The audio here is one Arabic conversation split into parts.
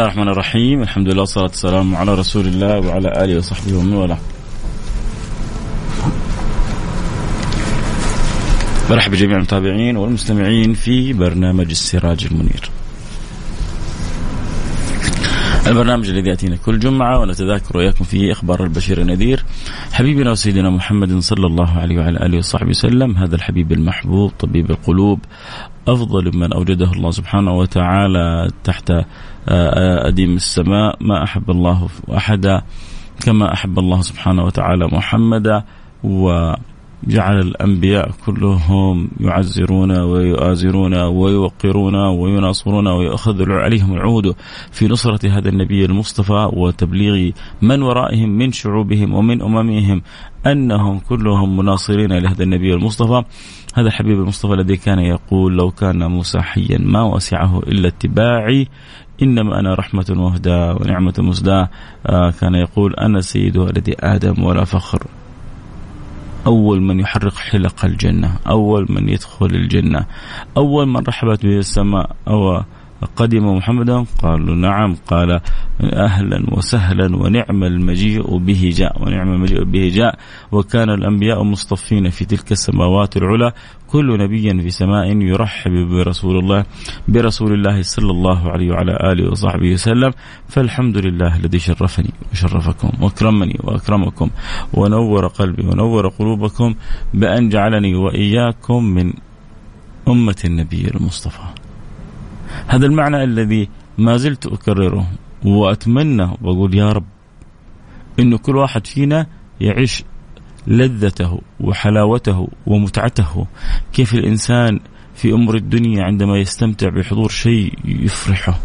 الله الرحمن الرحيم. الحمد لله والصلاة والسلام على رسول الله وعلى آله وصحبه ومن والاه. برحب بجميع المتابعين والمستمعين في برنامج السراج المنير. البرنامج الذي يأتينا كل جمعة ونتذاكر وإياكم فيه إخبار البشير النذير. حبيبنا وسيدنا محمد صلى الله عليه وعلى آله وصحبه وسلم هذا الحبيب المحبوب طبيب القلوب أفضل من أوجده الله سبحانه وتعالى تحت آه، آه، أديم السماء. ما أحب الله أحدا كما أحب الله سبحانه وتعالى محمدا و جعل الأنبياء كلهم يعزرون ويؤازرون ويوقرون ويناصرون ويأخذ عليهم العهد في نصرة هذا النبي المصطفى وتبليغ من ورائهم من شعوبهم ومن أممهم أنهم كلهم مناصرين لهذا النبي المصطفى. هذا الحبيب المصطفى الذي كان يقول لو كان موسى حيا ما وسعه إلا اتباعي إنما أنا رحمة وهدى ونعمة مسداة كان يقول أنا سيد ولد آدم ولا فخر. أول من يحرق حلق الجنة أول من يدخل الجنة أول من رحبت به السماء أو قدم محمدا؟ قالوا نعم. قال أهلا وسهلا ونعم المجيء به جاء ونعم المجيء به جاء. وكان الأنبياء مصطفين في تلك السماوات العلى كل نبي في سماء يرحب برسول الله برسول الله صلى الله عليه وعلى آله وصحبه وسلم. فالحمد لله الذي شرفني وشرفكم وأكرمني وأكرمكم ونور قلبي ونور قلوبكم بأن جعلني وإياكم من أمة النبي المصطفى. هذا المعنى الذي ما زلت أكرره وأتمنى وأقول يا رب إنه كل واحد فينا يعيش لذته وحلاوته ومتعته. كيف الإنسان في أمر الدنيا عندما يستمتع بحضور شيء يفرحه.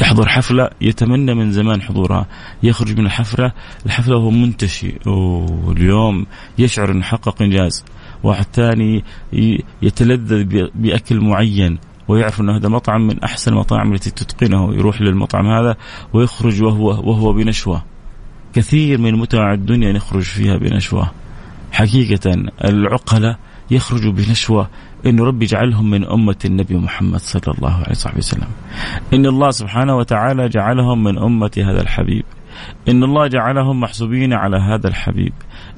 يحضر حفلة يتمنى من زمان حضورها. يخرج من الحفلة الحفلة وهو منتشي. واليوم يشعر أنه حقق إنجاز. واحد ثاني يتلذذ بأكل معين ويعرف أن هذا مطعم من أحسن المطاعم التي تتقنه يروح للمطعم هذا ويخرج وهو وهو بنشوة. كثير من متع الدنيا نخرج فيها بنشوة. حقيقة العقلة يخرجوا بنشوة. أن ربي جعلهم من أمة النبي محمد صلى الله عليه وسلم. إن الله سبحانه وتعالى جعلهم من أمة هذا الحبيب. إن الله جعلهم محسوبين على هذا الحبيب.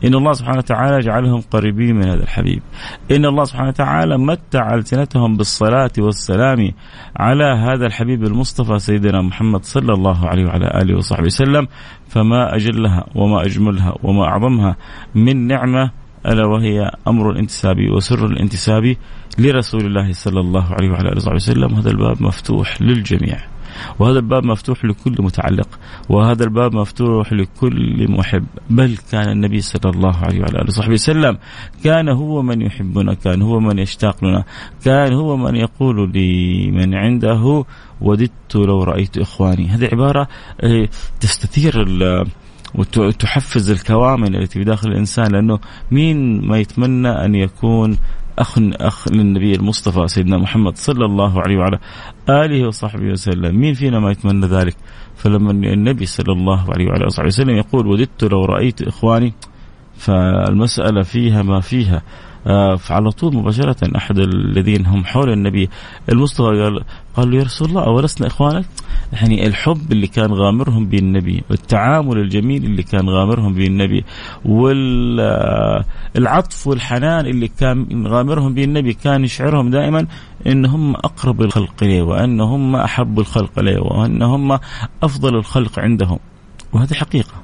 إن الله سبحانه وتعالى جعلهم قريبين من هذا الحبيب. إن الله سبحانه وتعالى متع ألسنتهم بالصلاة والسلام على هذا الحبيب المصطفى سيدنا محمد صلى الله عليه وعلى آله وصحبه وسلم. فما أجلها وما أجملها وما أعظمها من نعمة ألا وهي أمر الانتسابي وسر الانتسابي لرسول الله صلى الله عليه وعلى آله وصحبه وسلم. هذا الباب مفتوح للجميع. وهذا الباب مفتوح لكل متعلق وهذا الباب مفتوح لكل محب. بل كان النبي صلى الله عليه وعلى آله وصحبه وسلم كان هو من يحبنا كان هو من يشتاق لنا كان هو من يقول لمن عنده وددت لو رأيت إخواني. هذه عبارة آه، تستثير وتحفز الكوامن التي بداخل الإنسان لأنه مين ما يتمنى أن يكون أخ أخ للنبي المصطفى سيدنا محمد صلى الله عليه وعلى آله وصحبه وسلم، مين فينا ما يتمنى ذلك؟ فلما النبي صلى الله عليه وعلى اله وسلم يقول وددت لو رأيت إخواني. فالمسألة فيها ما فيها. فعلى طول مباشرة أحد الذين هم حول النبي المصطفى قال قالوا يا رسول الله أولسنا إخوانك؟ يعني الحب اللي كان غامرهم بالنبي والتعامل الجميل اللي كان غامرهم بالنبي والعطف والحنان اللي كان غامرهم بالنبي كان يشعرهم دائما ان هم أقرب الخلق اليه وان هم أحب الخلق اليه وان هم أفضل الخلق عندهم. وهذه حقيقة.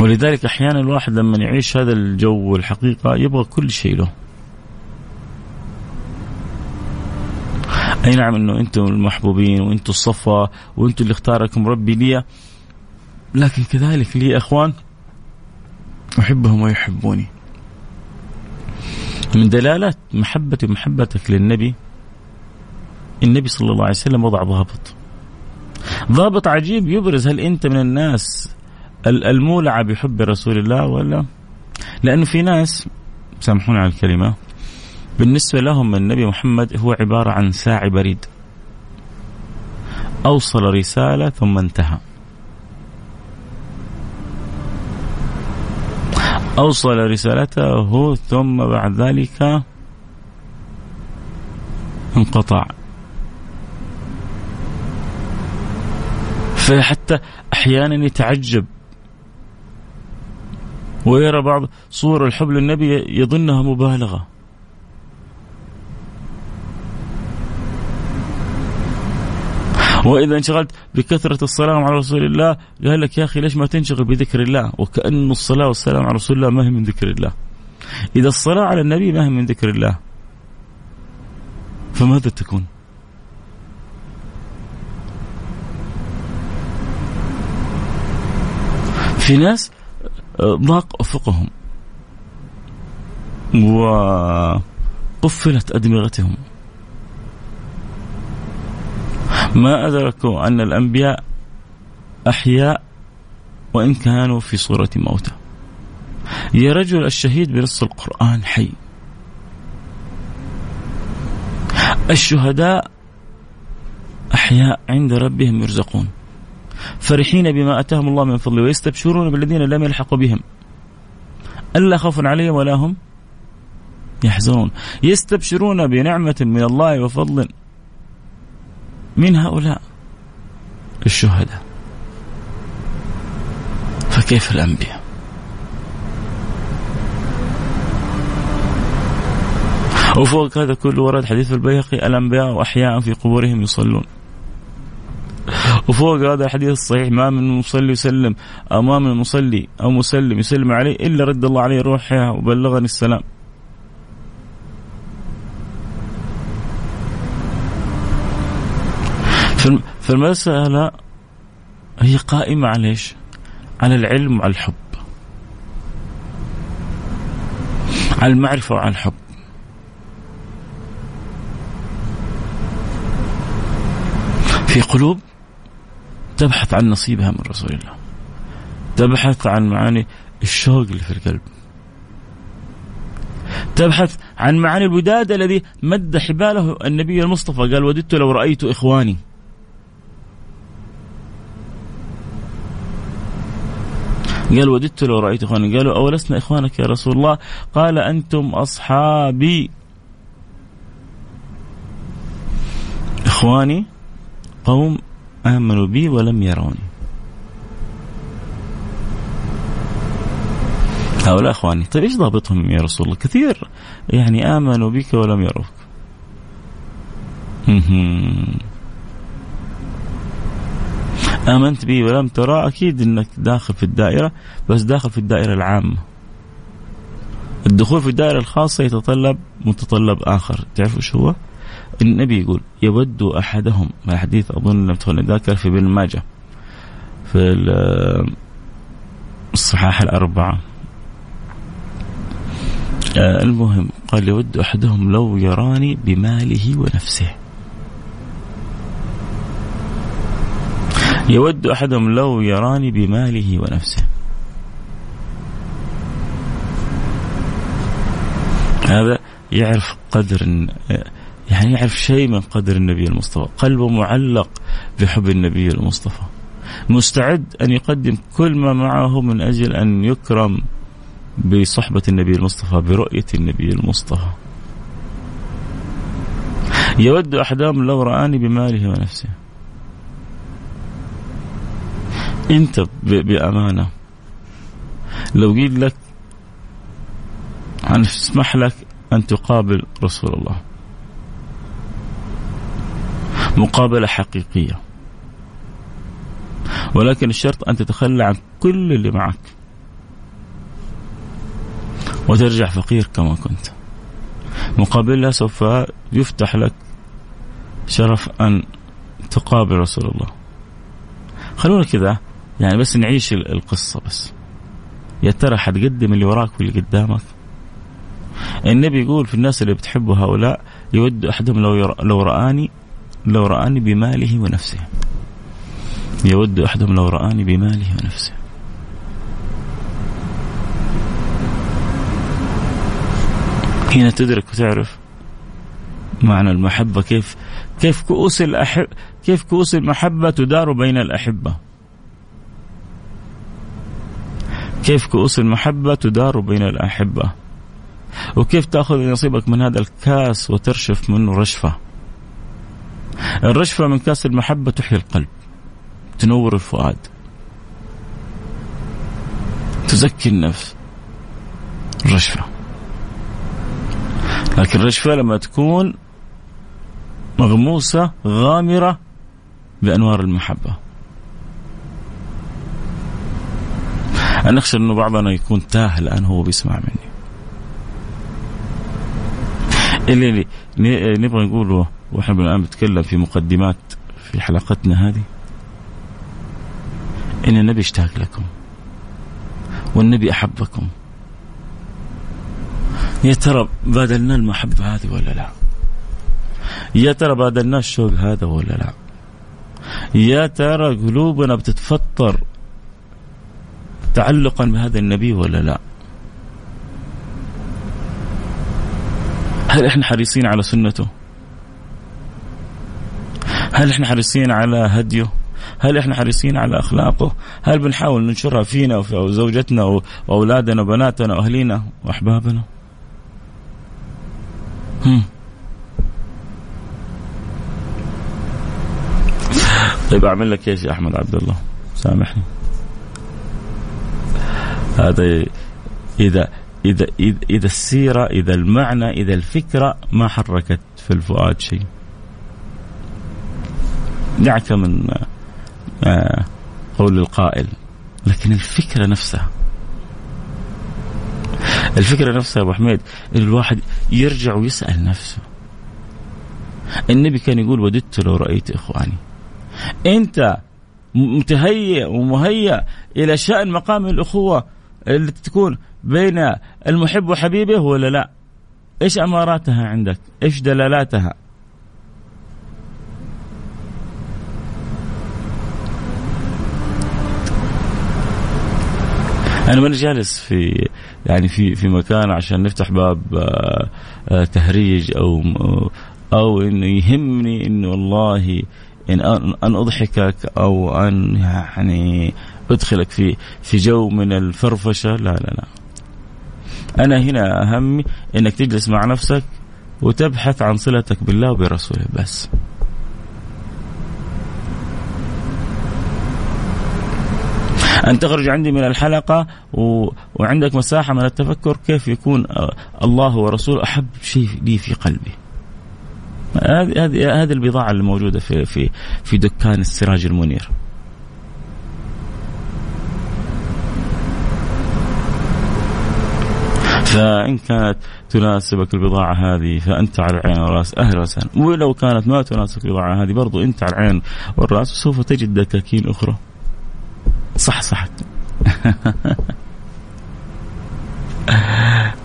ولذلك أحيانا الواحد لما يعيش هذا الجو والحقيقة يبغى كل شيء له. أي نعم إنه أنتم المحبوبين وأنتم الصفا وأنتم اللي اختاركم ربي لي. لكن كذلك لي أخوان أحبهم ويحبوني. من دلالات محبتي ومحبتك للنبي النبي صلى الله عليه وسلم وضع ضابط. ضابط عجيب يبرز هل أنت من الناس المولعه بحب رسول الله ولا؟ لأنه في ناس سامحوني على الكلمة. بالنسبة لهم النبي محمد هو عبارة عن ساعي بريد. أوصل رسالة ثم انتهى. أوصل رسالته ثم بعد ذلك انقطع. فحتى أحيانا يتعجب. ويرى بعض صور الحب للنبي يظنها مبالغة. وإذا انشغلت بكثرة الصلاة على رسول الله قال لك يا أخي ليش ما تنشغل بذكر الله؟ وكأن الصلاة والسلام على رسول الله ما هي من ذكر الله. إذا الصلاة على النبي ما هي من ذكر الله فماذا تكون؟ في ناس ضاق أفقهم وقفلت أدمغتهم. ما أدركوا أن الأنبياء أحياء وإن كانوا في صورة موتى. يا رجل الشهيد بنص القرآن حي. الشهداء أحياء عند ربهم يرزقون. فرحين بما أتاهم الله من فضله ويستبشرون بالذين لم يلحقوا بهم. ألا خوف عليهم ولا هم يحزنون. يستبشرون بنعمة من الله وفضل من هؤلاء الشهداء. فكيف الأنبياء؟ وفوق هذا كله ورد حديث البيهقي الأنبياء أحياء في قبورهم يصلون. وفوق هذا الحديث الصحيح ما من مصلي يسلم أمام المصلي أو مسلم يسلم عليه إلا رد الله عليه روحه وبلغني السلام فالمسألة هي قائمة على إيش؟ على العلم وعلى الحب. على المعرفة وعلى الحب. في قلوب تبحث عن نصيبها من رسول الله. تبحث عن معاني الشوق اللي في القلب. تبحث عن معاني الوداد الذي مد حباله النبي المصطفى. قال وددت لو رأيت إخواني. قال وددت لو رأيت إخواني. قالوا أولسنا إخوانك يا رسول الله. قال أنتم أصحابي. إخواني قوم آمنوا بي ولم يروني. هؤلاء أخواني طيب إيش ضابطهم يا رسول الله؟ كثير. يعني آمنوا بك ولم يروك. آمنت به ولم ترى أكيد إنك داخل في الدائرة بس داخل في الدائرة العامة. الدخول في الدائرة الخاصة يتطلب متطلب آخر. تعرف إيش هو؟ النبي يقول يود أحدهم الحديث أظن لم تكن ذاكر في ابن ماجه في الصحاح الأربعة. آه، المهم قال يود أحدهم لو يراني بماله ونفسه. يود أحدهم لو يراني بماله ونفسه. هذا يعرف قدر يعني يعرف شيء من قدر النبي المصطفى. قلبه معلق بحب النبي المصطفى. مستعد أن يقدم كل ما معه من أجل أن يكرم بصحبة النبي المصطفى برؤية النبي المصطفى. يود أحدهم لو رآني بماله ونفسه. أنت بأمانة. لو قيل لك أن أسمح لك أن تقابل رسول الله. مقابلة حقيقية. ولكن الشرط أن تتخلى عن كل اللي معك. وترجع فقير كما كنت. مقابلها سوف يفتح لك شرف أن تقابل رسول الله. خلونا كذا. يعني بس نعيش القصة بس. يا ترى حتقدم اللي وراك واللي قدامك؟ النبي يقول في الناس اللي بتحبوا هؤلاء يود أحدهم لو, لو رآني لو رآني بماله ونفسه. يود أحدهم لو رآني بماله ونفسه. هنا تدرك وتعرف معنى المحبة كيف كيف كؤوس الأحب كيف كؤوس المحبة تدار بين الأحبة. كيف كؤوس المحبة تدار بين الأحبة. وكيف تأخذ نصيبك من هذا الكاس وترشف منه رشفة. الرشفة من كاس المحبة تحيي القلب تنور الفؤاد تزكي النفس. الرشفة. لكن الرشفة لما تكون مغموسة غامرة بأنوار المحبة. أنا أخشى أنه بعضنا يكون تاه الآن هو بيسمع مني. اللي نبغى نقوله وإحنا الآن بنتكلم في مقدمات في حلقتنا هذه. إن النبي اشتاق لكم. والنبي أحبكم. يا ترى بادلنا المحبة هذه ولا لا؟ يا ترى بادلنا الشوق هذا ولا لا؟ يا ترى قلوبنا بتتفطر تعلقا بهذا النبي ولا لا؟ هل إحنا حريصين على سنته؟ هل إحنا حريصين على هديه هل إحنا حريصين على أخلاقه؟ هل بنحاول ننشرها فينا وفي زوجتنا وأولادنا وبناتنا وأهلينا وأحبابنا؟ هم. طيب أعمل لك إيش يا أحمد عبد الله؟ سامحني. هذا اذا اذا إذا السيرة إذا المعنى إذا الفكرة ما حركت في الفؤاد شيء. دعك من آه، قول القائل لكن الفكرة نفسها الفكرة نفسها يا أبو حميد الواحد يرجع ويسأل نفسه النبي كان يقول وددت لو رأيت إخواني أنت متهيئ ومهيأ إلى شأن مقام الأخوة اللي تكون بين المحب وحبيبه ولا لا؟ إيش أماراتها عندك؟ إيش دلالاتها؟ أنا ماني جالس في يعني في في مكان عشان نفتح باب آه، آه، تهريج أو أو انه يهمني إنه والله إن أن أضحكك أو أن يعني أدخلك في في جو من الفرفشة. لا لا لا. أنا هنا أهمي إنك تجلس مع نفسك وتبحث عن صلتك بالله وبرسوله بس. أن تخرج عندي من الحلقة و... وعندك مساحة من التفكر كيف يكون الله ورسوله. أحب شيء لي في قلبي. هذه هذه هذه البضاعة اللي موجودة في في في دكان السراج المنير. فإن كانت تناسبك البضاعة هذه فأنت على العين والرأس. أهلا وسهلا. ولو كانت ما تناسبك البضاعة هذه برضو أنت على العين والرأس سوف تجد دكاكين أخرى. صح صح.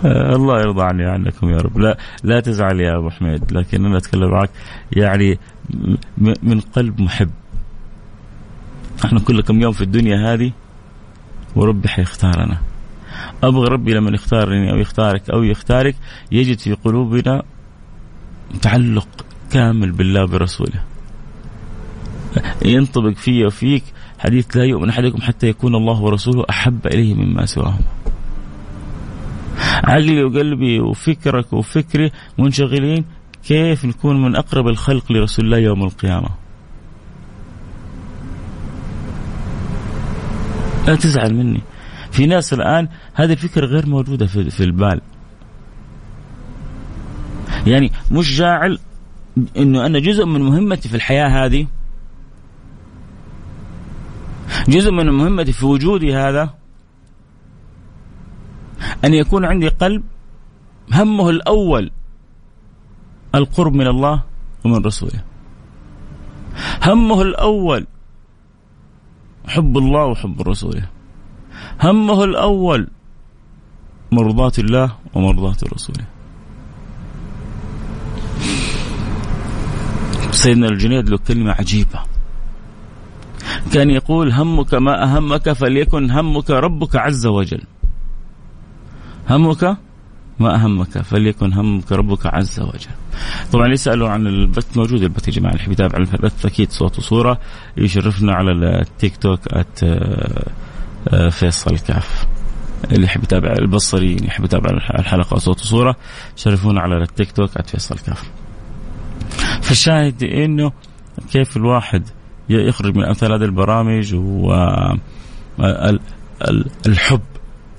الله يرضى عني عنكم يا رب. لا لا تزعل يا أبو حميد لكن أنا أتكلم معك يعني من قلب محب. إحنا كل كم يوم في الدنيا هذه وربي حيختارنا. أبغى ربي لما يختارني أو يختارك أو يختارك يجد في قلوبنا تعلق كامل بالله برسوله ينطبق في وفيك حديث لا يؤمن أحدكم حتى يكون الله ورسوله أحب إليه مما سواهما عقلي وقلبي وفكرك وفكري منشغلين كيف نكون من أقرب الخلق لرسول الله يوم القيامة. لا تزعل مني. في ناس الآن هذه الفكرة غير موجودة في, في البال. يعني مش جاعل إنه أنا جزء من مهمتي في الحياة هذه جزء من مهمتي في وجودي هذا أن يكون عندي قلب همه الأول القرب من الله ومن رسوله. همه الأول حب الله وحب رسوله. همه الأول مرضاة الله ومرضاة رسوله. سيدنا الجنيد له كلمة عجيبة. كان يقول همك ما أهمك فليكن همك ربك عز وجل. همك ما أهمك فليكن همك ربك عز وجل. طبعا يسألوا عن البث موجود البث يا جماعة اللي يتابع البث أكيد صوت وصورة يشرفنا على التيك توك أت آه، فيصل كاف. اللي يحب يتابع البصري اللي يحب يتابع الحلقة صوت وصورة شرفونا على التيك توك فيصل كاف. فالشاهد إنه كيف الواحد يخرج من أمثال هذه البرامج والحب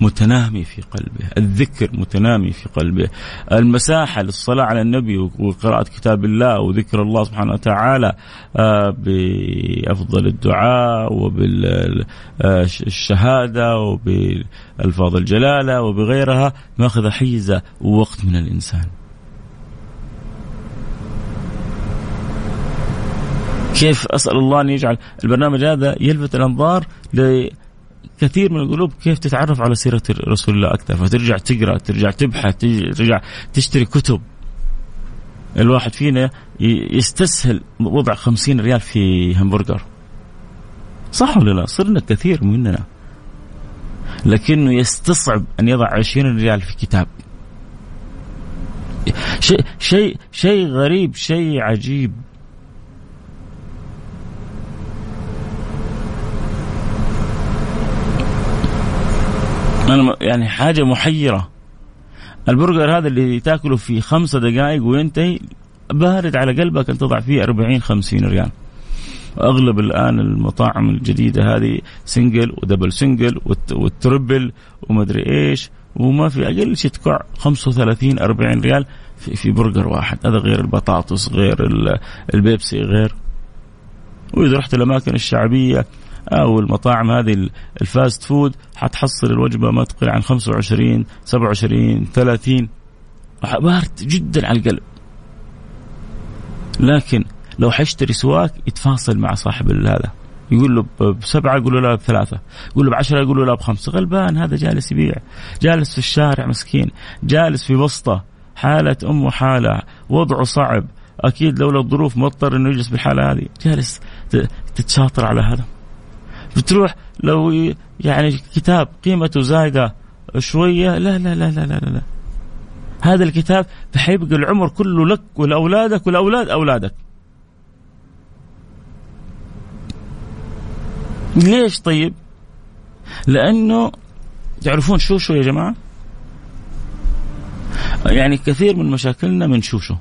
متنامي في قلبه الذكر متنامي في قلبه المساحة للصلاة على النبي وقراءة كتاب الله وذكر الله سبحانه وتعالى آه، بأفضل الدعاء وبالشهادة وبالألفاظ الجلالة وبغيرها ماخذ حيز ووقت من الإنسان. كيف أسأل الله أن يجعل البرنامج هذا يلفت الأنظار لكثير من القلوب كيف تتعرف على سيرة رسول الله أكثر. فترجع تقرأ ترجع تبحث ترجع تشتري كتب. الواحد فينا يستسهل وضع خمسين ريال في همبرجر. صح ولا لا؟ صرنا كثير مننا. لكنه يستصعب أن يضع عشرين ريال في كتاب. شيء شيء شيء غريب شيء عجيب. يعني حاجة محيرة. البرجر هذا اللي تاكله في خمسة دقائق وينتهي بارد على قلبك ان تضع فيه 40 50 ريال. أغلب الآن المطاعم الجديدة هذه single و double single وال triple ومدري إيش وما في أقل شيء تقع 35 40 ريال في, في برجر واحد. هذا غير البطاطس غير البيبسي غير. وإذا رحت الأماكن الشعبية أو المطاعم هذه ال fast food حتحصل الوجبة ما تقل عن 25 27 30 بارد جدا على القلب. لكن لو حيشتري سواك يتفاصل مع صاحب هذا. يقول له بسبعة يقول له لا بثلاثة. يقول له بعشرة يقول له لا بخمسة. غلبان هذا جالس يبيع. جالس في الشارع مسكين. جالس في وسطه. حالة أمه حالة. وضعه صعب. أكيد لولا الظروف مضطر أنه يجلس بالحالة هذه. جالس تتشاطر على هذا. بتروح لو يعني كتاب قيمته زايدة شوية لا لا لا لا لا لا, لا. هذا الكتاب حيبقى العمر كله لك ولأولادك ولأولاد أولادك. ليش طيب؟ لأنه تعرفون شوشو يا جماعة؟ يعني كثير من مشاكلنا من شوشو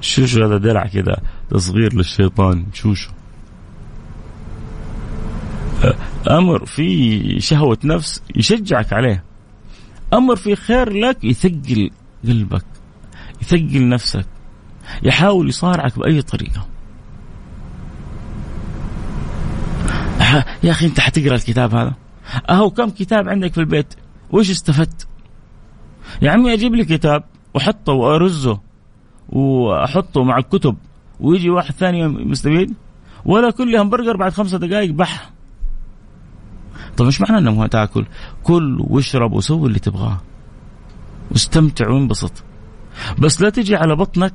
شوشو هذا درع كذا تصغير للشيطان شوشو أمر في شهوة نفس يشجعك عليه. أمر في خير لك يثقل قلبك يثقل نفسك يحاول يصارعك بأي طريقة. يا أخي أنت حتقرأ الكتاب هذا؟ أهو كم كتاب عندك في البيت؟ وش استفدت؟ يا عمي أجيب لي كتاب وحطه وأرزه وأحطه مع الكتب. ويجي واحد ثاني مستفيد ولا كل همبرجر بعد خمسة دقائق بح طيب إيش معنى إنه تأكل؟ كل واشرب وسوي اللي تبغاه. واستمتع وانبسط. بس لا تجي على بطنك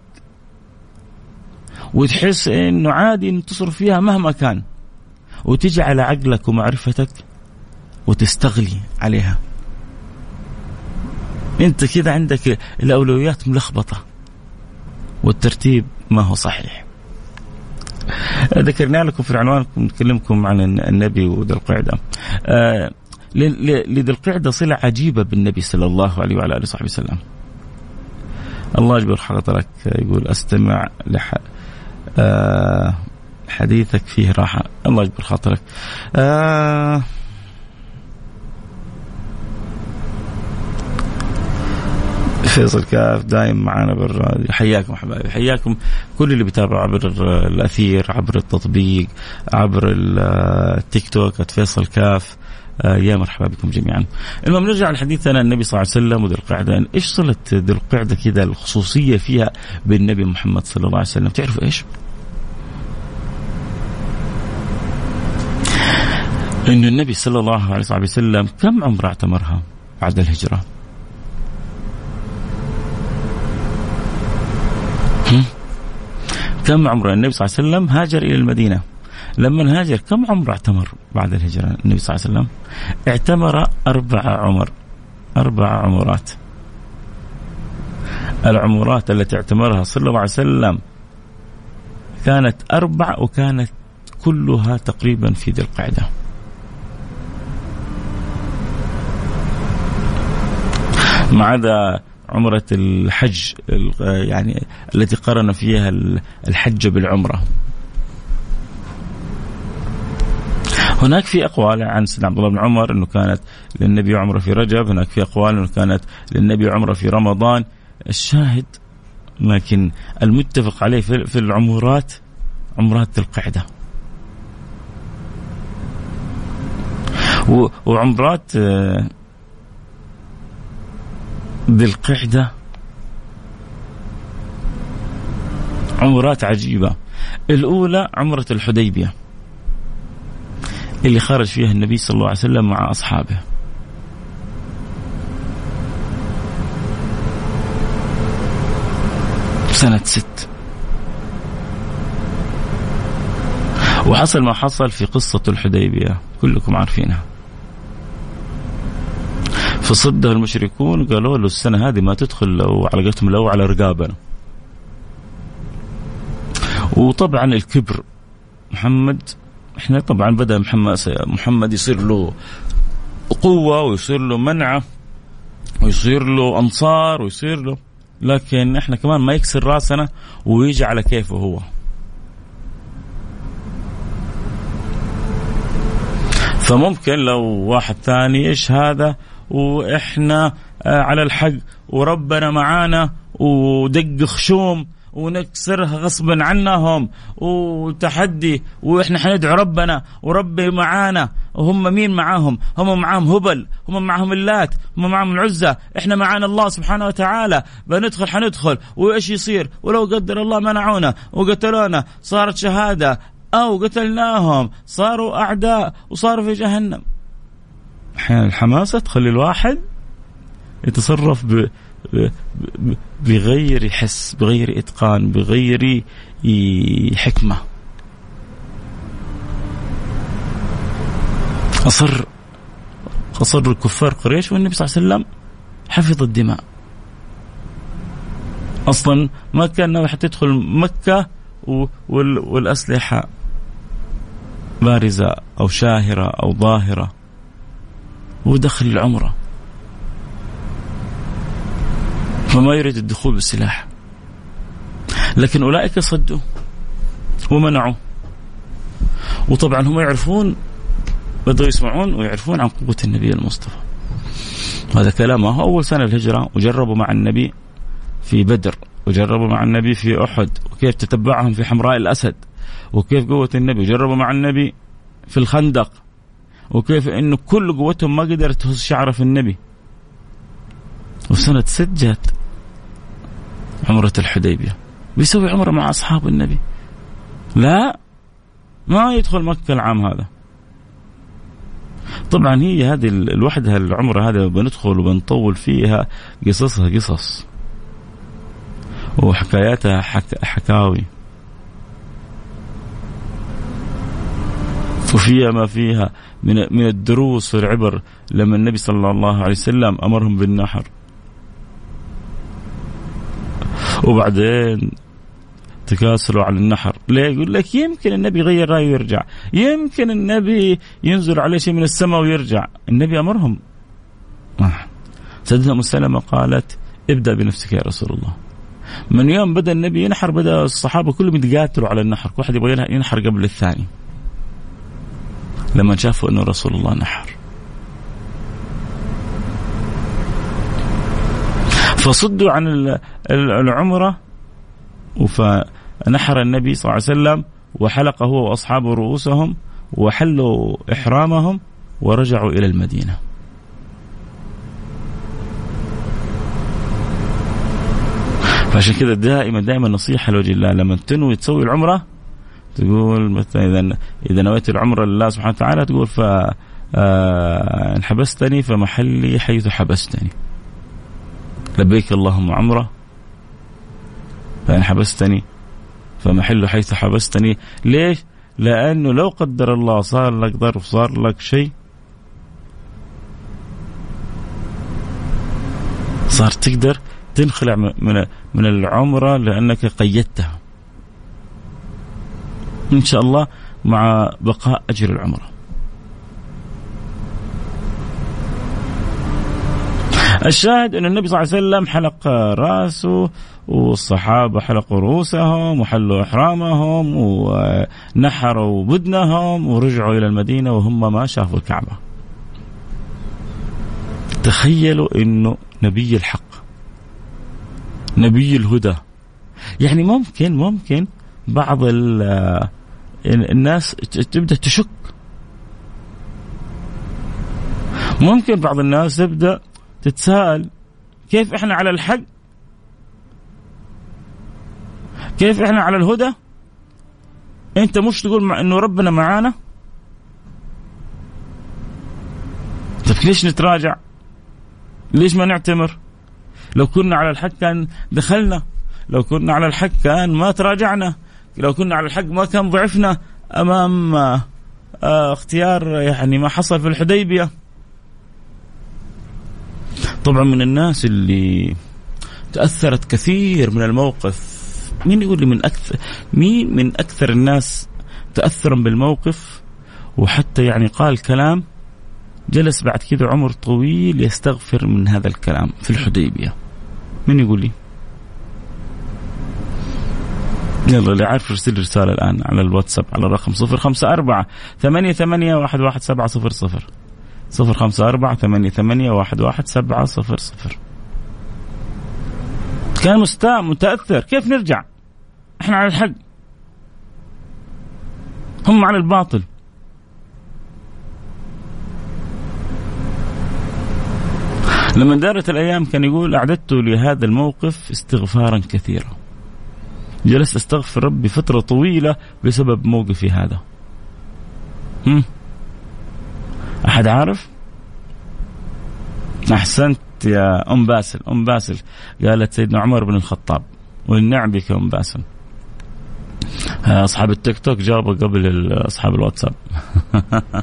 وتحس إنه عادي ان تصرف فيها مهما كان. وتجي على عقلك ومعرفتك وتستغلي عليها. أنت كذا عندك الأولويات ملخبطة. والترتيب ما هو صحيح. ذكرنا لكم في العنوان نكلمكم عن النبي وذي القعدة. آه لذي القعدة صلة عجيبة بالنبي صلى الله عليه وعلى آله وصحبه وسلم. الله يجبر خاطرك يقول أستمع لح آه حديثك فيه راحة. الله يجبر خاطرك. آه فيصل كاف دايم معنا بالراديو حياكم حبايبي حياكم كل اللي بيتابعوا عبر الأثير عبر التطبيق عبر التيك توك فيصل كاف آه، يا مرحبا بكم جميعا. المهم نرجع لحديثنا النبي صلى الله عليه وسلم وذي القعدة، إيش صلة ذي القعدة كذا الخصوصية فيها بالنبي محمد صلى الله عليه وسلم، تعرفوا إيش؟ انه النبي صلى الله عليه وسلم كم عمره اعتمرها بعد الهجرة؟ كم عمر النبي صلى الله عليه وسلم هاجر إلى المدينة. لما هاجر كم عمر اعتمر بعد الهجرة؟ النبي صلى الله عليه وسلم اعتمر أربع عمر. أربع عمرات. العمرات التي اعتمرها صلى الله عليه وسلم كانت أربع وكانت كلها تقريبا في ذي القعدة. ما عدا عمرة الحج يعني التي قرن فيها الحج بالعمرة هناك في أقوال عن سيدنا عبد الله بن عمر إنه كانت للنبي عمرة في رجب، هناك في أقوال إنه كانت للنبي عمرة في رمضان، الشاهد لكن المتفق عليه في العمرات عمرات القعدة. وعمرات آه، ذي القعدة عمرات عجيبة. الأولى عمرة الحديبية. اللي خرج فيها النبي صلى الله عليه وسلم مع أصحابه سنة ست وحصل ما حصل في قصة الحديبية كلكم عارفينها فصده المشركون قالوا له السنة هذه ما تدخل لو على قولتهم لو على رقابنا. وطبعا الكبر محمد إحنا طبعا بدأ محمد محمد يصير له قوة ويصير له منعة ويصير له أنصار ويصير له لكن إحنا كمان ما يكسر رأسنا ويجي على كيفه هو. فممكن لو واحد ثاني إيش هذا وإحنا آه، على الحق وربنا معانا ودق خشوم ونكسرها غصبا عنهم وتحدي وإحنا حندعو ربنا وربي معانا وهم مين معاهم؟ هم معاهم هبل، هم معاهم اللات، هم معاهم العزة، إحنا معانا الله سبحانه وتعالى، بندخل حندخل وإيش يصير؟ ولو قدر الله منعونا وقتلونا صارت شهادة أو قتلناهم صاروا أعداء وصاروا في جهنم. أحيانا الحماسة تخلي الواحد يتصرف ب بغير حس بغير إتقان بغير حكمة. أصر أصر الكفار قريش والنبي صلى الله عليه وسلم حفظ الدماء. أصلا ما كان ناوي حتى يدخل مكة والأسلحة بارزة أو شاهرة أو ظاهرة. ودخل العمرة. فما يريد الدخول بالسلاح. لكن أولئك صدوا ومنعوا. وطبعا هم يعرفون بدأوا يسمعون ويعرفون عن قوة النبي المصطفى. هذا كلامه أول سنة الهجرة وجربوا مع النبي في بدر وجربوا مع النبي في أحد وكيف تتبعهم في حمراء الأسد وكيف قوة النبي؟ وجربوا مع النبي في الخندق. وكيف إنه كل قوتهم ما قدرت تهز شعره في النبي. وسنة ست جات عمرة الحديبية. بيسوي عمرة مع أصحاب النبي. لا ما يدخل مكة العام هذا. طبعا هي هذه الوحدة العمرة هذه بندخل وبنطول فيها قصصها قصص. وحكاياتها حك... حكاوي. وفيها ما فيها من من الدروس والعبر لما النبي صلى الله عليه وسلم أمرهم بالنحر. وبعدين تكاسلوا على النحر. ليه؟ يقول لك يمكن النبي يغير رأيه ويرجع. يمكن النبي ينزل عليه شيء من السماء ويرجع. النبي أمرهم. ما. سيدنا أم سلمة قالت ابدأ بنفسك يا رسول الله. من يوم بدأ النبي ينحر بدأ الصحابة كلهم يتقاتلوا على النحر. كل واحد يبغى ينحر قبل الثاني. لما شافوا أنه رسول الله نحر. فصدوا عن العمرة فنحر النبي صلى الله عليه وسلم وحلق هو وأصحابه رؤوسهم وحلوا إحرامهم ورجعوا إلى المدينة. فعشان كذا دائما دائما نصيحة لوجه الله لما تنوي تسوي العمرة تقول مثلا إذا إذا نويت العمرة لله سبحانه وتعالى تقول ف آه، إن حبستني فمحلي حيث حبستني. لبيك اللهم عمرة فإن حبستني فمحل حيث حبستني. ليش؟ لأنه لو قدر الله صار لك ظرف صار لك شيء. صار تقدر تنخلع من من العمرة لأنك قيدتها إن شاء الله مع بقاء أجر العمره الشاهد أن النبي صلى الله عليه وسلم حلق رأسه والصحابة حلقوا رؤوسهم وحلوا إحرامهم ونحروا بدنهم ورجعوا إلى المدينة وهم ما شافوا الكعبة. تخيلوا أنه نبي الحق نبي الهدى. يعني ممكن ممكن بعض الناس تبدأ تشك. ممكن بعض الناس تبدأ تتساءل كيف إحنا على الحق؟ كيف إحنا على الهدى؟ أنت مش تقول مع إنه ربنا معانا؟ طيب ليش نتراجع؟ ليش ما نعتمر؟ لو كنا على الحق كان دخلنا لو كنا على الحق كان ما تراجعنا. لو كنا على الحق ما كان ضعفنا أمام آه اختيار يعني ما حصل في الحديبية. طبعا من الناس اللي تأثرت كثير من الموقف. مين يقول لي من أكثر مين من أكثر الناس تاثرا بالموقف؟ وحتى يعني قال كلام جلس بعد كذا عمر طويل يستغفر من هذا الكلام في الحديبية. مين يقول لي؟ يلا اللي عارف يرسل رسالة الآن على الواتساب على الرقم صفر خمسة أربعة ثمانية ثمانية واحد واحد سبعة صفر صفر. صفر خمسة أربعة ثمانية ثمانية واحد واحد سبعة صفر صفر. كان مستاء متأثر. كيف نرجع؟ إحنا على الحق. هم على الباطل. لما دارت الأيام كان يقول أعددت لهذا الموقف استغفارا كثيرا. جلست أستغفر ربي فترة طويلة بسبب موقفي هذا. هم؟ أحد عارف؟ أحسنت يا أم باسل. أم باسل قالت سيدنا عمر بن الخطاب والنعم بك أم باسل. أصحاب التيك توك جابوا قبل أصحاب الواتساب.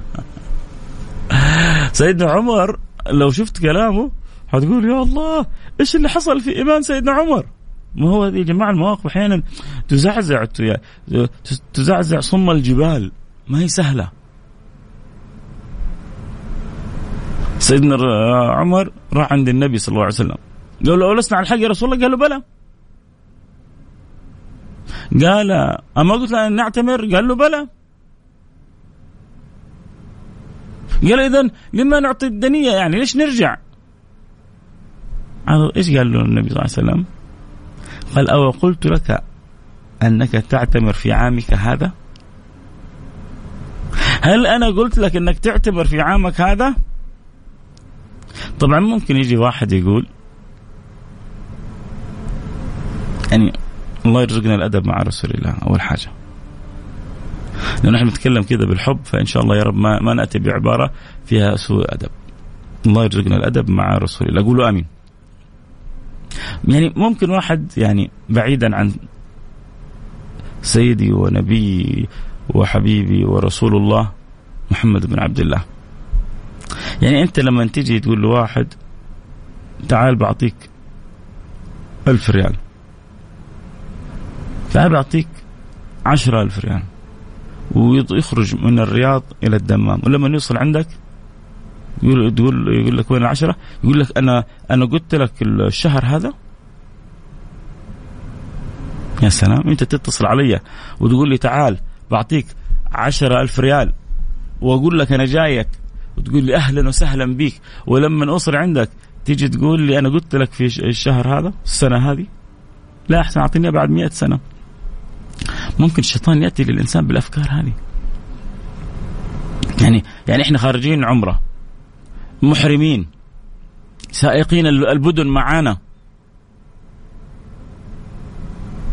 سيدنا عمر لو شفت كلامه حتقول يا الله إيش اللي حصل في إيمان سيدنا عمر؟ ما هو يا جماعة المواقف أحيانا تزعزع تزعزع صم الجبال. ما هي سهلة. سيدنا عمر راح عند النبي صلى الله عليه وسلم. قال له ألسنا على الحق يا رسول الله؟ قال له بلى. قال أما قلت له نعتمر؟ قال له بلى. قال إذا لما نعطي الدنية يعني ليش نرجع؟ إيش قال له النبي صلى الله عليه وسلم؟ قال أو قلت لك أنك تعتمر في عامك هذا؟ هل أنا قلت لك أنك تعتبر في عامك هذا؟ طبعا ممكن يجي واحد يقول يعني الله يرزقنا الأدب مع رسول الله. أول حاجة لأنه نحن نتكلم كذا بالحب فإن شاء الله يا رب ما, ما نأتي بعبارة فيها سوء أدب. الله يرزقنا الأدب مع رسول الله. قولوا آمين. يعني ممكن واحد يعني بعيدا عن سيدي ونبي وحبيبي ورسول الله محمد بن عبد الله. يعني أنت لما تيجي تقول لواحد تعال بعطيك ألف ريال. تعال بعطيك عشرة ألف ريال. ويخرج من الرياض إلى الدمام. ولما يوصل عندك يقول تقول يقول لك وين العشرة؟ يقول لك أنا أنا قلت لك الشهر هذا. يا سلام أنت تتصل علي وتقول لي تعال بعطيك عشرة ألف ريال وأقول لك أنا جايك وتقول لي أهلا وسهلا بك ولما أوصل عندك تيجي تقول لي أنا قلت لك في الشهر هذا السنة هذه؟ لا أحسن أعطيني بعد مئة سنة. ممكن الشيطان يأتي للإنسان بالأفكار هذه. يعني يعني إحنا خارجين عمرة. محرمين. سائقين البدن معانا.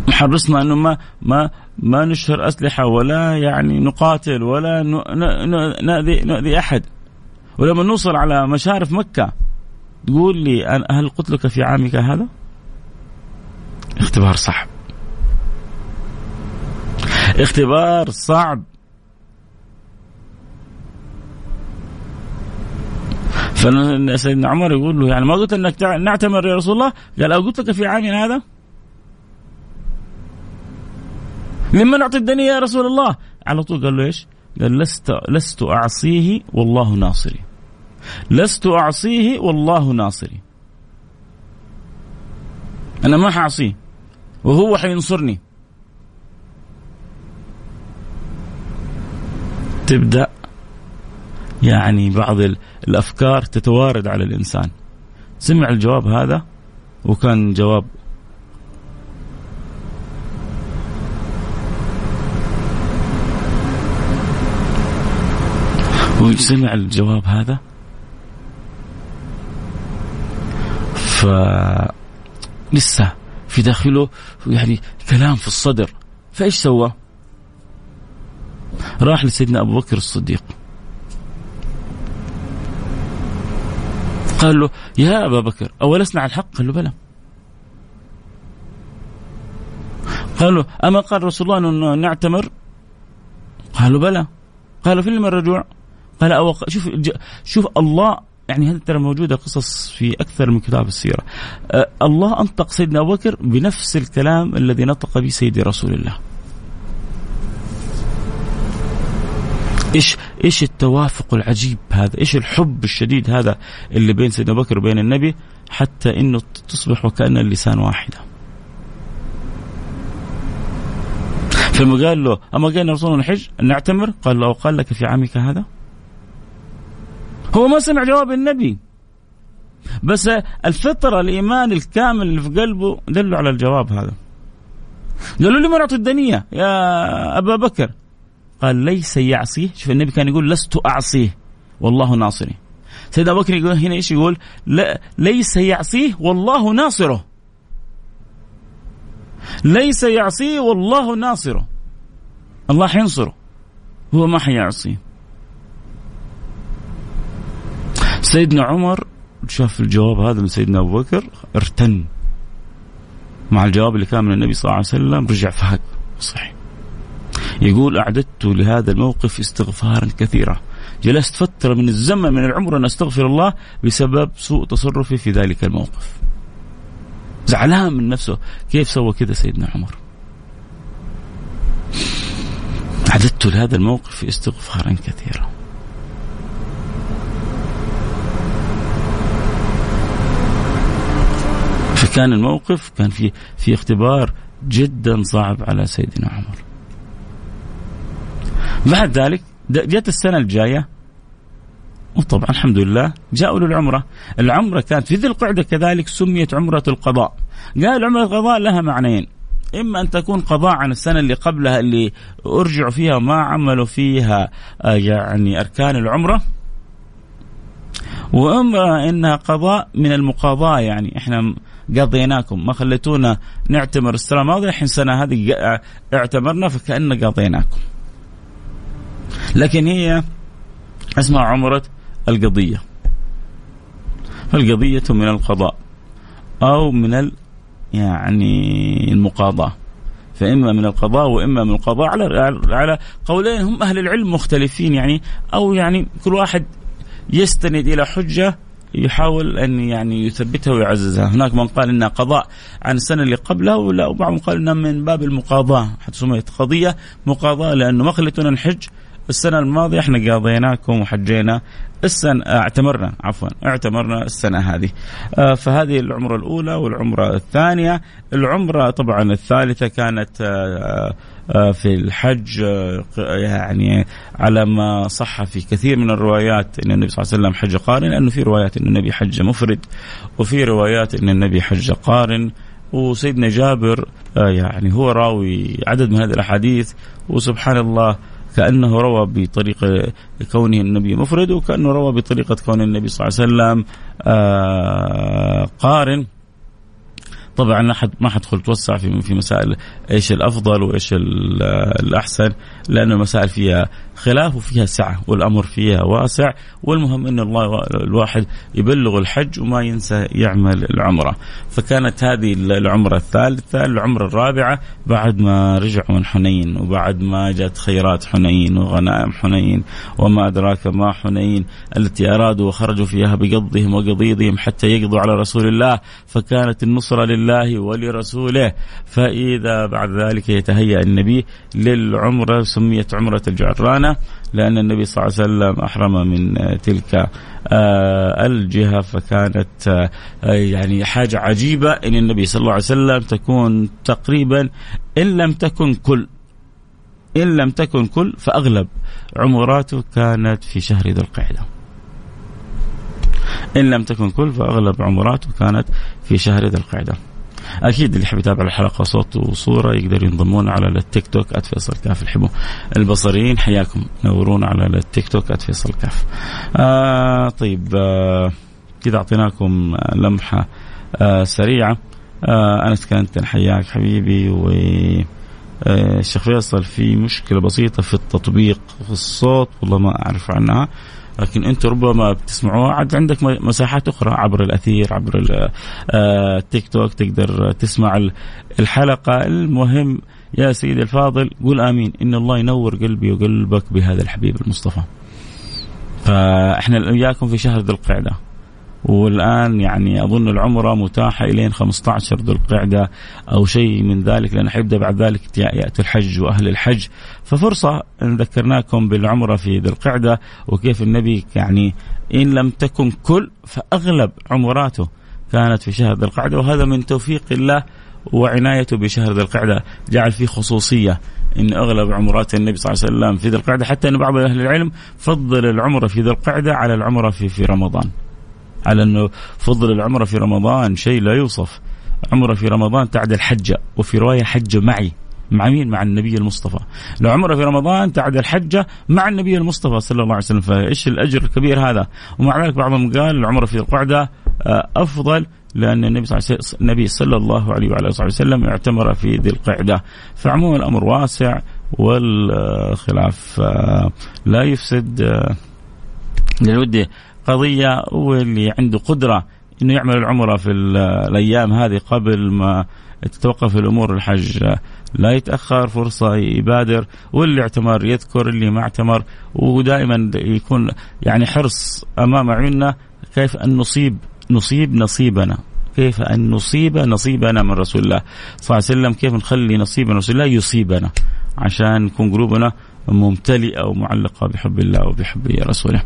محرصنا إنه ما ما ما نشهر أسلحة ولا يعني نقاتل ولا نؤذي نؤذي أحد. ولما نوصل على مشارف مكة تقول لي هل قلت لك في عامك هذا؟ اختبار صعب. اختبار صعب. فسيدنا عمر يقول له يعني ما قلت إنك نعتمر يا رسول الله؟ قال قلت لك في عام هذا؟ لمن اعطي الدنيا يا رسول الله؟ على طول قال له إيش؟ قال لست لست أعصيه والله ناصري. لست أعصيه والله ناصري. أنا ما حأعصيه وهو حينصرني. تبدأ يعني بعض الأفكار تتوارد على الإنسان. سمع الجواب هذا؟ وكان جواب وسمع الجواب هذا؟ ف لسه في داخله يعني كلام في الصدر. فإيش سوى؟ راح لسيدنا أبو بكر الصديق. قال له يا أبا بكر أولسنا على الحق? قال له بلى. قال له أما قال رسول الله أنه نعتمر? قالوا بلى. قالوا فين الرجوع؟ قال أو شوف شوف الله يعني هذه ترى موجودة قصص في أكثر من كتاب السيرة. أه الله أنطق سيدنا أبو بكر بنفس الكلام الذي نطق به سيدي رسول الله. إيش؟ إيش التوافق العجيب هذا؟ إيش الحب الشديد هذا اللي بين سيدنا بكر وبين النبي حتى إنه تصبح وكأن اللسان واحدة. فلما قال له أما قال رسول الحج نعتمر؟ قال له قال لك في عامك هذا؟ هو ما سمع جواب النبي بس الفطرة الإيمان الكامل اللي في قلبه دله على الجواب هذا. قالوا لي ما نعطي الدنيا يا أبا بكر قال ليس يعصيه. شوف النبي كان يقول لست أعصيه. والله ناصري. سيدنا أبو بكر يقول هنا إيش يقول؟ لا ليس يعصيه والله ناصره. ليس يعصيه والله ناصره. الله حينصره هو ما حيعصيه. سيدنا عمر شاف الجواب هذا من سيدنا أبو بكر ارتن. مع الجواب اللي كان من النبي صلى الله عليه وسلم رجع فهد. صحيح. يقول أعددت لهذا الموقف استغفارا كثيرا. جلست فترة من الزمن من العمر أن أستغفر الله بسبب سوء تصرفي في ذلك الموقف. زعلان من نفسه. كيف سوى كذا سيدنا عمر؟ أعددت لهذا الموقف استغفارا كثيرا. فكان الموقف كان في في اختبار جدا صعب على سيدنا عمر. بعد ذلك جت السنة الجاية. وطبعا الحمد لله جاءوا للعمرة، العمرة كانت في ذي القعدة كذلك سميت عمرة القضاء. قال عمرة القضاء لها معنيين، إما أن تكون قضاء عن السنة اللي قبلها اللي أرجعوا فيها وما عملوا فيها آه، يعني أركان العمرة. وأما إنها قضاء من المقاضاة يعني. إحنا قضيناكم. ما خليتونا نعتمر. السنة الماضيه الحين السنة هذه اعتمرنا فكأن قضيناكم. لكن هي اسمها عمرة القضية. فالقضية من القضاء أو من ال يعني المقاضاة. فإما من القضاء وإما من القضاء على على قولين هم أهل العلم مختلفين يعني أو يعني كل واحد يستند إلى حجة يحاول أن يعني يثبتها ويعززها، هناك من قال إنها قضاء عن السنة اللي قبلها ولا وبعضهم قال إنها من باب المقاضاة. حتى سميت قضية مقاضاة لأنه ما خليتونا نحج السنة الماضية إحنا قاضيناكم وحجينا السنة اعتمرنا عفوا اعتمرنا السنة هذه. آه، فهذه العمرة الأولى والعمرة الثانية. العمرة طبعا الثالثة كانت آه، آه، في الحج يعني على ما صح في كثير من الروايات إن النبي صلى الله عليه وسلم حج قارن لأنه في روايات إن النبي حج مفرد وفي روايات إن النبي حج قارن. وسيدنا جابر يعني هو راوي عدد من هذه الأحاديث. وسبحان الله كأنه روى بطريقة كونه النبي مفرد وكأنه روى بطريقة كون النبي صلى الله عليه وسلم آه، قارن. طبعا ما حدخل توسع في في مسائل إيش الأفضل وإيش الأحسن لأن المسائل فيها خلاف وفيها سعة والأمر فيها واسع والمهم إن الله الواحد يبلغ الحج وما ينسى يعمل العمرة. فكانت هذه العمرة الثالثة العمرة الرابعة بعد ما رجعوا من حنين وبعد ما جاءت خيرات حنين وغنائم حنين وما أدراك ما حنين التي أرادوا وخرجوا فيها بقضهم وقضيضهم حتى يقضوا على رسول الله. فكانت النصرة لله ولرسوله. فإذا بعد ذلك يتهيأ النبي للعمرة سميت عمرة الجعرانه لأن النبي صلى الله عليه وسلم أحرم من تلك آه، الجهة فكانت آه، يعني حاجة عجيبة أن النبي صلى الله عليه وسلم تكون تقريبا إن لم تكن كل إن لم تكن كل فأغلب عمراته كانت في شهر ذي القعدة. إن لم تكن كل فأغلب عمراته كانت في شهر ذي القعدة. أكيد اللي يحب يتابع الحلقة صوت وصورة يقدر ينضمون على التيك توك @فيصل كاف. الحبوا البصريين حياكم. نورونا على التيك توك @فيصل كاف. آه طيب آه كذا أعطيناكم لمحة آه سريعة. آه انس كانت حياك حبيبي و آه، الشيخ فيصل في مشكلة بسيطة في التطبيق في الصوت والله ما أعرف عنها. لكن انت ربما بتسمعوها عاد عندك مساحات أخرى عبر الأثير عبر آه، التيك توك تقدر تسمع الحلقة. المهم يا سيدي الفاضل قول آمين. إن الله ينور قلبي وقلبك بهذا الحبيب المصطفى. فإحنا اياكم في شهر ذي القعدة. والآن يعني أظن العمرة متاحة إلين 15 ذو القعدة أو شيء من ذلك لأن حيبدأ بعد ذلك يأتي الحج وأهل الحج. ففرصة ذكرناكم بالعمرة في ذي القعدة وكيف النبي يعني إن لم تكن كل فأغلب عمراته كانت في شهر ذي القعدة وهذا من توفيق الله وعنايته بشهر ذي القعدة. جعل فيه خصوصية إن أغلب عمرات النبي صلى الله عليه وسلم في ذي القعدة. حتى إن بعض أهل العلم فضل العمرة في ذي القعدة على العمرة في في رمضان. على أنه فضل العمرة في رمضان شيء لا يوصف عمرة في رمضان تعدل حجه وفي رواية حجه معي مع مين؟ مع النبي المصطفى. لو عمرة في رمضان تعدل حجه مع النبي المصطفى صلى الله عليه وسلم، فإيش الأجر الكبير هذا؟ ومع ذلك بعضهم قال العمرة في القعدة آه، أفضل لأن النبي صلى الله النبي صلى الله عليه وعلى آله وسلم اعتمر في ذي القعدة، فعموما الأمر واسع والخلاف آه، لا يفسد آه، لودي قضية واللي عنده قدرة إنه يعمل العمرة في الأيام هذه قبل ما تتوقف الأمور الحج. لا يتأخر فرصة يبادر واللي اعتمر يذكر اللي ما اعتمر. ودائما يكون يعني حرص أمام عيوننا كيف أن نصيب نصيب نصيبنا. كيف أن نصيب نصيبنا من رسول الله. صلى الله عليه وسلم كيف نخلي نصيب من رسول الله يصيبنا. عشان نكون قلوبنا ممتلئة ومعلقة بحب الله وبحب رسوله.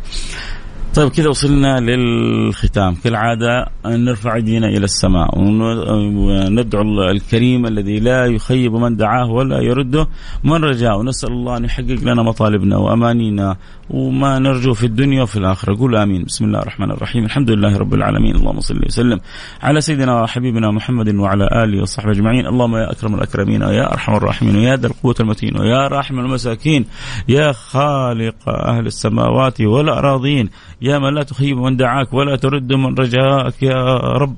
طيب كذا وصلنا للختام. كالعادة نرفع أيدينا إلى السماء وندعو الكريم الذي لا يخيب من دعاه ولا يرده. من رجاء ونسأل الله أن يحقق لنا مطالبنا وأمانينا وما نرجو في الدنيا وفي الآخرة. قول آمين. بسم الله الرحمن الرحيم. الحمد لله رب العالمين. اللهم صل وسلم على سيدنا وحبيبنا محمد وعلى آله وصحبه أجمعين. اللهم يا أكرم الأكرمين ويا أرحم الراحمين ويا ذا القوة المتين ويا راحم المساكين يا خالق أهل السماوات والأراضين يا من لا تخيب من دعاك ولا ترد من رجاك يا رب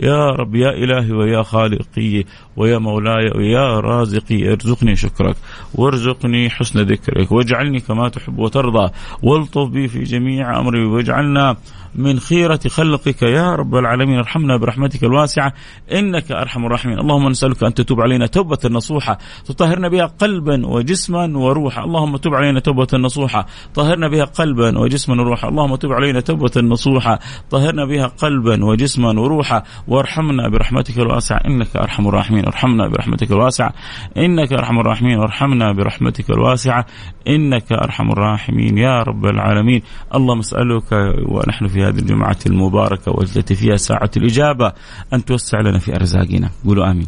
يا رب يا إلهي ويا خالقي. ويا مولاي ويا رازقي ارزقني شكرك وارزقني حسن ذكرك واجعلني كما تحب وترضى والطف بي في جميع أمري واجعلنا من خيرة خلقك يا رب العالمين. ارحمنا برحمتك الواسعة إنك أرحم الراحمين. اللهم نسألك أن تتوب علينا توبة نصوحة تطهرنا بها قلبا وجسما وروحا. اللهم تب علينا توبة نصوحة طهرنا بها قلبا وجسما وروحا. اللهم تب علينا توبة نصوحة طهرنا بها قلبا وجسما وروحا. وارحمنا برحمتك الواسعة إنك أرحم الراحمين. ارحمنا برحمتك الواسعة. إنك أرحم الراحمين. وارحمنا برحمتك الواسعة. إنك أرحم الراحمين. يا رب العالمين. اللهم اسألك ونحن في هذه الجمعة المباركة والتي فيها ساعة الإجابة أن توسع لنا في أرزاقنا. قولوا آمين.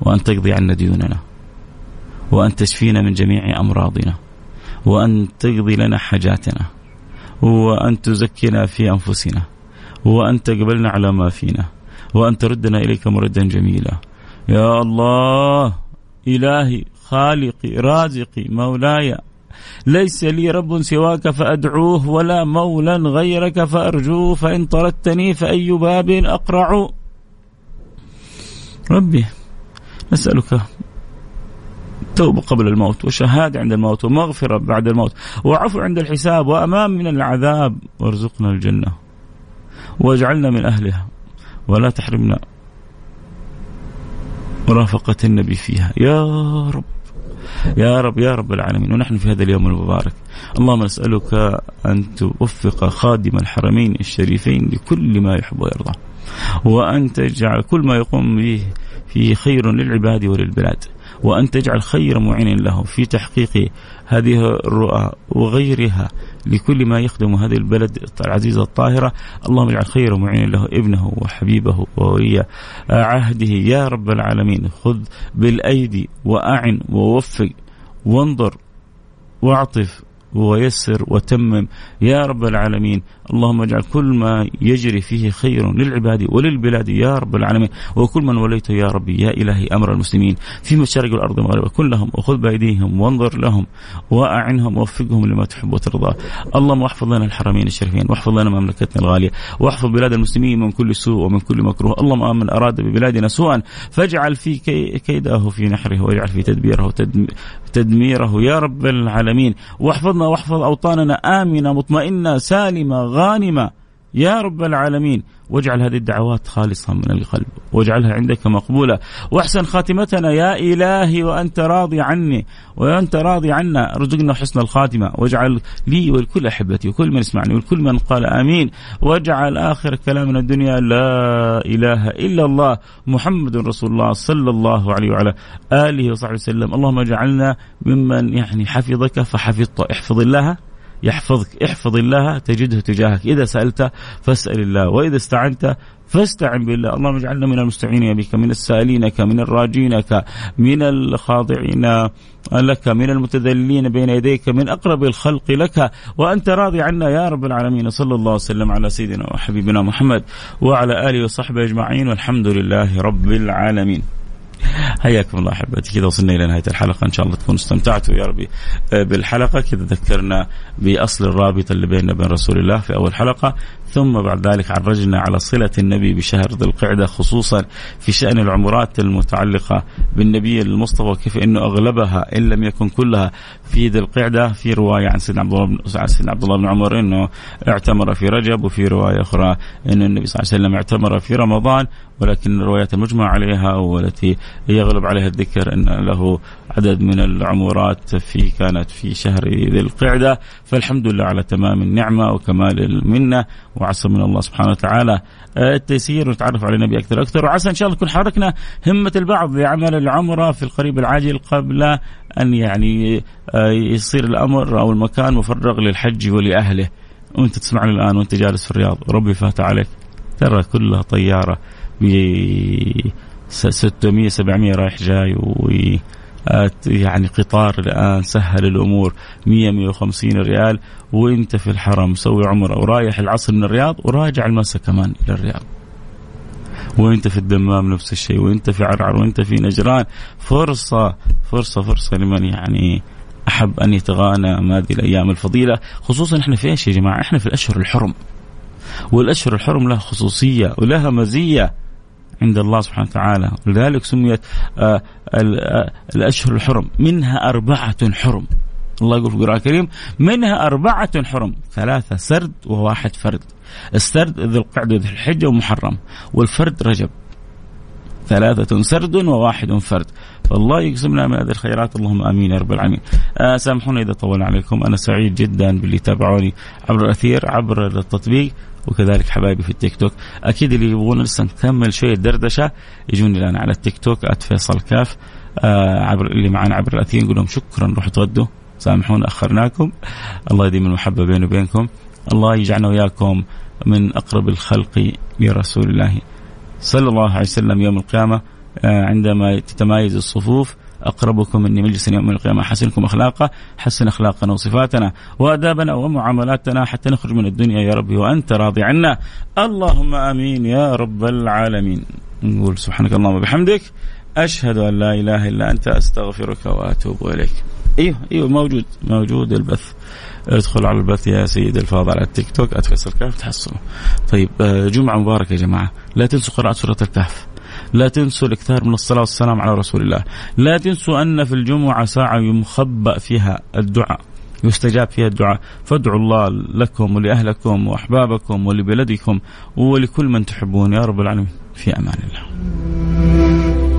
وأن تقضي عنا ديوننا. وأن تشفينا من جميع أمراضنا. وأن تقضي لنا حاجاتنا. وأن تزكنا في أنفسنا. وأن تقبلنا على ما فينا. وأن تردنا إليك مردا جميلا. يا الله إلهي خالقي رازقي مولاي ليس لي رب سواك فأدعوه ولا مولا غيرك فأرجوه فإن طردتني فأي باب أقرع. ربي نسألك توبة قبل الموت وشهادة عند الموت ومغفرة بعد الموت وعفو عند الحساب وأمام من العذاب. وارزقنا الجنة واجعلنا من أهلها ولا تحرمنا مرافقة النبي فيها. يا رب. يا رب يا رب العالمين. ونحن في هذا اليوم المبارك. اللهم نسألك أن توفق خادم الحرمين الشريفين لكل ما يحب ويرضى. وأن تجعل كل ما يقوم به فيه خير للعباد وللبلاد. وأن تجعل خير معين له في تحقيق هذه الرؤى وغيرها لكل ما يخدم هذه البلد العزيزة الطاهرة. اللهم اجعل خير معين له ابنه وحبيبه وولي عهده. يا رب العالمين خذ بالأيدي وأعن ووفق وانظر واعطف ويسر وتمم. يا رب العالمين اللهم اجعل كل ما يجري فيه خير للعباد وللبلاد. يا رب العالمين. وكل من وليته يا ربي يا إلهي أمر المسلمين. في مشارق الأرض ومغربها كن لهم وخذ بأيديهم وانظر لهم وأعنهم ووفقهم لما تحب وترضى. اللهم احفظ لنا الحرمين الشريفين واحفظ لنا مملكتنا الغالية واحفظ بلاد المسلمين من كل سوء ومن كل مكروه. اللهم من أراد ببلادنا سوءا فاجعل في كيده في نحره واجعل في تدبيره تدميره. يا رب العالمين. واحفظنا واحفظ أوطاننا. آمنة مطمئنة سالمة غانمة. يا رب العالمين. واجعل هذه الدعوات خالصة من القلب واجعلها عندك مقبولة. واحسن خاتمتنا يا إلهي وأنت راضي عني وأنت راضي عنا ارزقنا حسن الخاتمة. واجعل لي ولكل أحبتي وكل من يسمعني ولكل من قال آمين. واجعل آخر كلامنا الدنيا لا إله إلا الله محمد رسول الله صلى الله عليه وعلى آله وصحبه وسلم. اللهم اجعلنا ممن يعني حفظك فحفظت احفظ الله. يحفظك. احفظ الله تجده تجاهك. إذا سألت فاسأل الله. وإذا استعنت فاستعن بالله. اللهم اجعلنا من المستعينين بك من السائلينك من الراجينك من الخاضعين لك من المتذللين بين يديك من أقرب الخلق لك. وأنت راضي عنا يا رب العالمين. صلى الله وسلم على سيدنا وحبيبنا محمد وعلى آله وصحبه أجمعين. والحمد لله رب العالمين. حياكم الله أحبتي. كذا وصلنا إلى نهاية الحلقة. إن شاء الله تكونوا استمتعتوا يا ربي. آه، بالحلقة كذا ذكرنا بأصل الرابط اللي بيننا وبين رسول الله في أول حلقة. ثم بعد ذلك عرجنا على صلة النبي بشهر ذي القعدة خصوصا في شأن العمرات المتعلقة بالنبي المصطفى وكيف أنه أغلبها إن لم يكن كلها في ذي القعدة في رواية عن سيدنا عبد الله عن سيدنا عبد الله بن عمر أنه اعتمر في رجب وفي رواية أخرى أن النبي صلى الله عليه وسلم اعتمر في رمضان ولكن الروايات المجمع عليها والتي يغلب عليها الذكر أن له عدد من العمرات في كانت في شهر ذي القعدة. فالحمد لله على تمام النعمة وكمال المنة وعسى من الله سبحانه وتعالى. آه، التيسير ونتعرف على النبي أكثر أكثر. وعسى إن شاء الله نكون حركنا همة البعض لعمل العمرة في القريب العاجل قبل أن يعني آه، يصير الأمر أو المكان مفرغ للحج ولأهله. وأنت تسمعني الآن وأنت جالس في الرياض. ربي فات عليك. ترى كلها طيارة ب 600 700 رايح جاي و يعني قطار الآن سهل الأمور. 100 150 ريال. وإنت في الحرم. مسوي عمره ورايح العصر من الرياض وراجع المساء كمان إلى الرياض. وإنت في الدمام نفس الشيء. وإنت في عرعر. وإنت في نجران. فرصة فرصة فرصة لمن يعني أحب أن يتغانى هذه الأيام الفضيلة. خصوصا إحنا في إيش يا جماعة؟ إحنا في الأشهر الحرم. والأشهر الحرم لها خصوصية ولها مزية. عند الله سبحانه وتعالى. ولذلك سميت آه، آه، الأشهر الحرم. منها أربعة حرم. الله يقول في القرآن الكريم منها أربعة حرم. ثلاثة سرد وواحد فرد. السرد ذو القعدة ذو الحجة ومحرم. والفرد رجب. ثلاثة سرد وواحد فرد. فالله يقسمنا من هذه الخيرات. اللهم آمين يا رب العالمين. آه سامحوني إذا طولنا عليكم. أنا سعيد جدا باللي تابعوني عبر الأثير عبر التطبيق. وكذلك حبايبي في التيك توك. أكيد اللي يبغون لسه نكمل شوية دردشة يجوني الآن على التيك توك @فيصل كاف. آه عبر اللي معنا عبر الأثير نقول لهم شكرا روحوا تغدوا سامحونا أخرناكم. الله يديم المحبة بيني وبينكم. الله يجعلنا وياكم من أقرب الخلق برسول الله. صلى الله عليه وسلم يوم القيامة آه، عندما تتمايز الصفوف أقربكم مني مجلسا يوم القيامة. أحسنكم أخلاقا حسن أخلاقنا وصفاتنا وأدابنا ومعاملاتنا حتى نخرج من الدنيا يا ربي وأنت راضي عنا. اللهم آمين يا رب العالمين. نقول سبحانك اللهم وبحمدك أشهد أن لا إله إلا أنت أستغفرك وأتوب إليك. أيوه أيوه موجود موجود البث. ادخل على البث يا سيد الفاضل على التيك توك اتفصل كهف تحصله طيب آه، جمعة مباركة يا جماعة. لا تنسوا قراءة سورة الكهف. لا تنسوا الاكثار من الصلاة والسلام على رسول الله. لا تنسوا أن في الجمعة ساعة يمخبأ فيها الدعاء يستجاب فيها الدعاء. فادعوا الله لكم ولأهلكم وأحبابكم ولبلدكم ولكل من تحبون. يا رب العالمين في أمان الله.